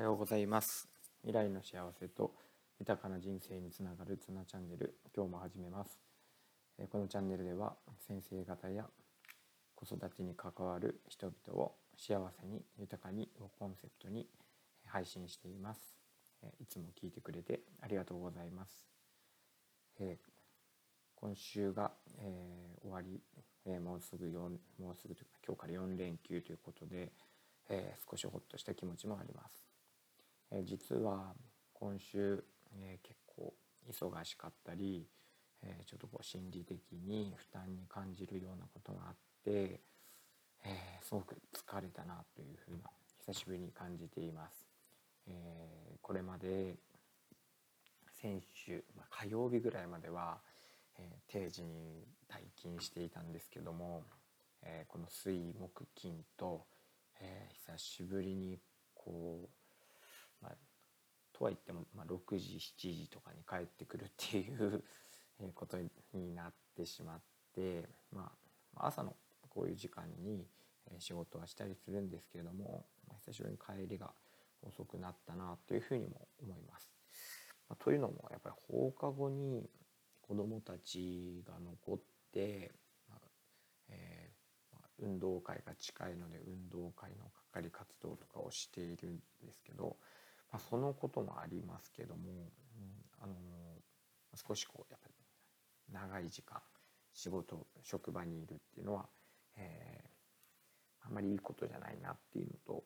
はようございます。未来の幸せと豊かな人生につながるツナチャンネル今日も始めます。このチャンネルでは先生方や子育てに関わる人々を幸せに豊かにをコンセプトに配信しています。いつも聞いてくれてありがとうございます。今週が、えー、終わり、えー、もうすぐ4もうすぐというか今日から4連休ということで、えー、少しほっとした気持ちもあります。え実は今週、え結構忙しかったり、えちょっとこう心理的に負担に感じるようなことがあって、えすごく疲れたなというふうな久しぶりに感じています。えこれまで先週、ま、火曜日ぐらいまでは、え定時に退勤していたんですけども、えこの水木金と、え、久しぶりにこう、まあ、とは言っても、まあ、6時7時とかに帰ってくるっていうことになってしまって、まあ、朝のこういう時間に仕事はしたりするんですけれども、まあ、久しぶりに帰りが遅くなったなというふうにも思います。まあ、というのもやっぱり放課後に子どもたちが残って、まあえ運動会が近いので運動会の係活動とかをしているんですけど、まあ、そのこともありますけども、うん、あの少しこうやっぱり長い時間仕事職場にいるっていうのは、えー、あんまりいいことじゃないなっていうのと、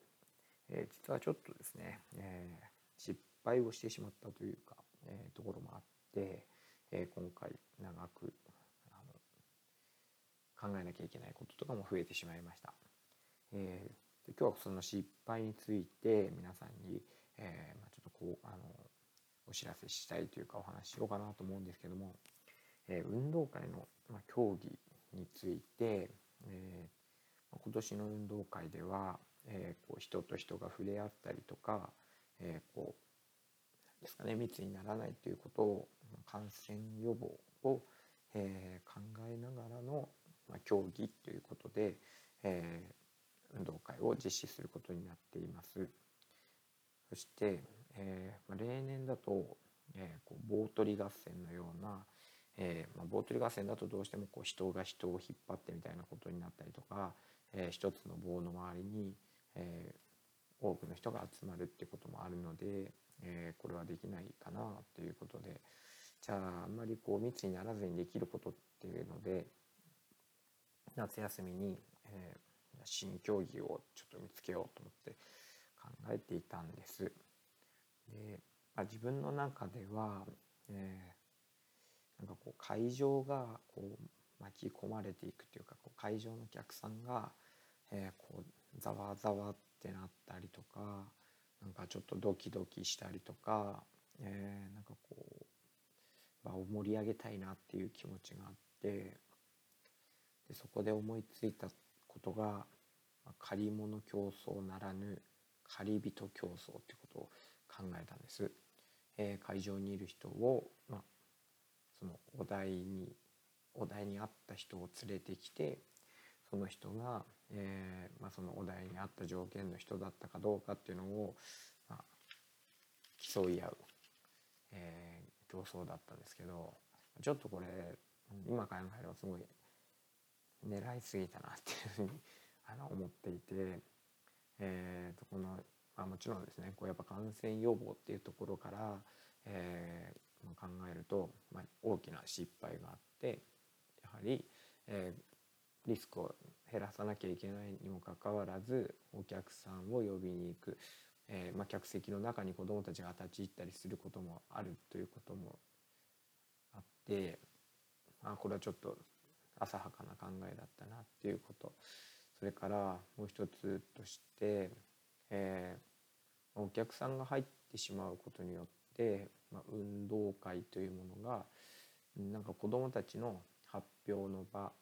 えー、実はちょっとですね、えー、失敗をしてしまったというか、えー、ところもあって、えー、今回長く考えなきゃいけないこととかも増えてしまいました。えー、今日はその失敗について皆さんに、えー、まあ、ちょっとこうあのお知らせしたいというかお話ししようかなと思うんですけども、えー、運動会の、まあ、競技について、え今年の運動会では、えこう人と人が触れ合ったりとか、えこうですかね密にならないということを感染予防を、え考えながらのまあ、競技ということで、えー、運動会を実施することになっています。そして、えーまあ、例年だと、えー、こう棒取り合戦のような、えーまあ、棒取り合戦だとどうしてもこう人が人を引っ張ってみたいなことになったりとか、えー、一つの棒の周りに、えー、多くの人が集まるっていうこともあるので、えー、これはできないかなということでじゃああんまりこう密にならずにできることっていうので、夏休みに、えー、新競技をちょっと見つけようと思って考えていたんです。で、まあ、自分の中では、えー、なんかこう会場がこう巻き込まれていくというかこう会場のお客さんが、えー、こうざわざわってなったりとかなんかちょっとドキドキしたりとか、えー、なんかこう場を盛り上げたいなっていう気持ちがあってでそこで思いついたことが借り物競争ならぬ借り人競争ってことを考えたんです。えー、会場にいる人を、まあ、そのお題にお題に合った人を連れてきてその人が、えーまあ、そのお題に合った条件の人だったかどうかっていうのを、まあ、競い合う、えー、競争だったんですけどちょっとこれ今考えればすごい狙いすぎたなっていうふうにあの思っていて、えー、とこの、まあ、もちろんですねこうやっぱ感染予防っていうところから、えー、まあ、考えると、まあ、大きな失敗があってやはり、えー、リスクを減らさなきゃいけないにもかかわらずお客さんを呼びに行く、え、まあ、客席の中に子どもたちが立ち入ったりすることもあるということもあって、まあ、これはちょっと浅はかな考えだったなっていうことそれからもう一つとして、えー、お客さんが入ってしまうことによって、まあ、運動会というものがなんか子どもたちの発表の場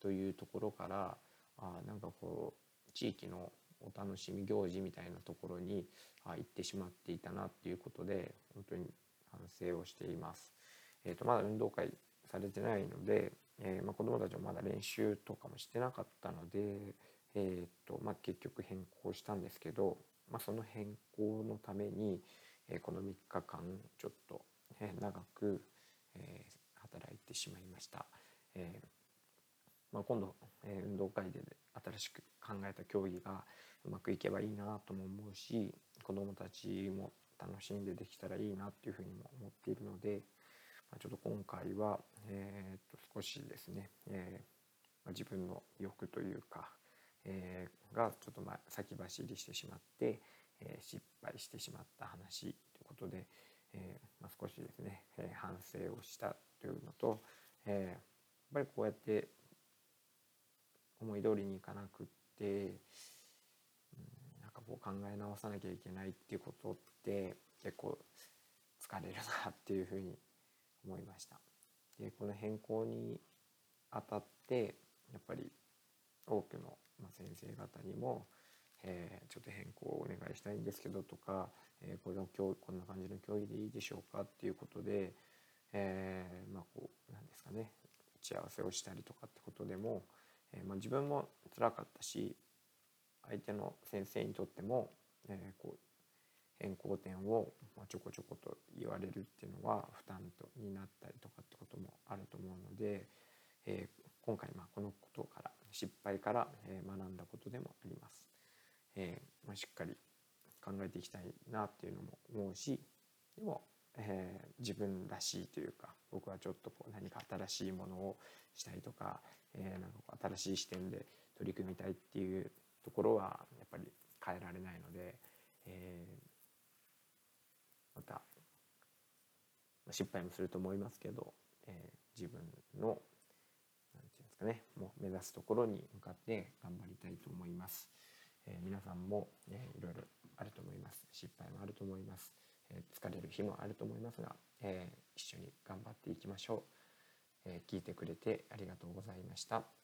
というところからあなんかこう地域のお楽しみ行事みたいなところにあ行ってしまっていたなっていうことで本当に反省をしています。えーと、まだ運動会されてないのでえーまあ、子どもたちもまだ練習とかもしてなかったので、えーとまあ、結局変更したんですけど、まあ、その変更のために、えこの3日間ちょっと、え長く、え働いてしまいました。えまあ、今度、え運動会で新しく考えた競技がうまくいけばいいなとも思うし子どもたちも楽しんでできたらいいなっていうふうにも思っているので、ちょっと今回は、えー、っと少しですね、えー、自分の欲というか、えー、がちょっとま先走りしてしまって、え失敗してしまった話ということで、えまあ、少しですね、え反省をしたというのと、えやっぱりこうやって思い通りにいかなくって、なんかこう考え直さなきゃいけないっていうことって結構疲れるなっていうふうに思いました。でこの変更にあたってやっぱり多くの先生方にも、えー、ちょっと変更をお願いしたいんですけどとか、えー、これの競こんな感じの競技でいいでしょうかっていうことで、えー、まあこうなんですかね打ち合わせをしたりとかってことでも、えまあ、自分も辛かったし相手の先生にとっても、えこう変更点をちょこちょこと言われるっていうのは負担とになったりとかってこともあると思うので、え今回まあこのことから失敗から学んだことでもあります。えまあ、しっかり考えていきたいなっていうのも思うしでも、えー、自分らしいというか僕はちょっとこう何か新しいものをしたいとか,、えー、なんか新しい視点で取り組みたいっていうところはやっぱり変えられないので、えー、また失敗もすると思いますけど、えー、自分の何て言うんですかねもう目指すところに向かって頑張りたいと思います。えー、皆さんも、えー、いろいろあると思います失敗もあると思います、えー、疲れる日もあると思いますが、えー、一緒に頑張っていきましょう、えー、聞いてくれてありがとうございました。